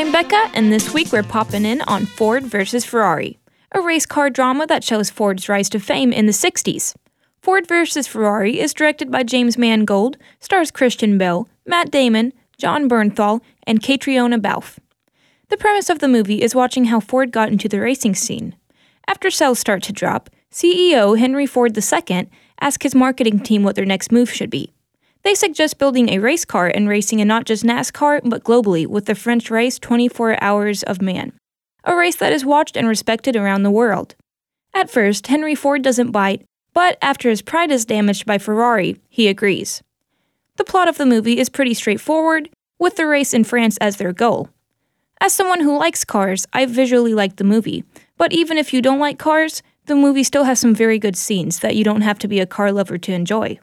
I'm Becca, and this week we're popping in on Ford versus Ferrari, a race car drama that shows Ford's rise to fame in the 60s. Ford vs. Ferrari is directed by James Mangold, stars Christian Bale, Matt Damon, Jon Bernthal, and Caitriona Balfe. The premise of the movie is watching how Ford got into the racing scene. After sales start to drop, CEO Henry Ford II asks his marketing team what their next move should be. They suggest building a race car and racing in not just NASCAR, but globally with the French race 24 Hours of Le Mans, a race that is watched and respected around the world. At first, Henry Ford doesn't bite, but after his pride is damaged by Ferrari, he agrees. The plot of the movie is pretty straightforward, with the race in France as their goal. As someone who likes cars, I visually liked the movie, but even if you don't like cars, the movie still has some very good scenes that you don't have to be a car lover to enjoy.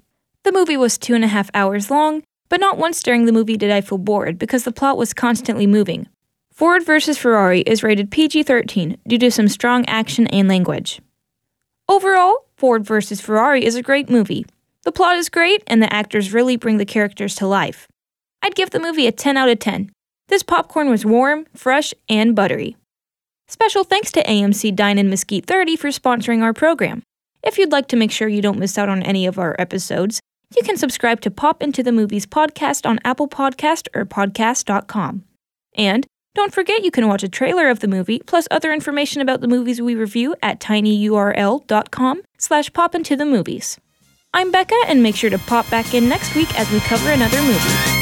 The movie was two and a half hours long, but not once during the movie did I feel bored because the plot was constantly moving. Ford vs. Ferrari is rated PG 13 due to some strong action and language. Overall, Ford vs. Ferrari is a great movie. The plot is great, and the actors really bring the characters to life. I'd give the movie a 10 out of 10. This popcorn was warm, fresh, and buttery. Special thanks to AMC Dine in Mesquite 30 for sponsoring our program. If you'd like to make sure you don't miss out on any of our episodes, you can subscribe to Pop Into the Movies podcast on Apple Podcast or podcast.com. And don't forget you can watch a trailer of the movie plus other information about the movies we review at tinyurl.com slash popintothemovies. I'm Becca and make sure to pop back in next week as we cover another movie.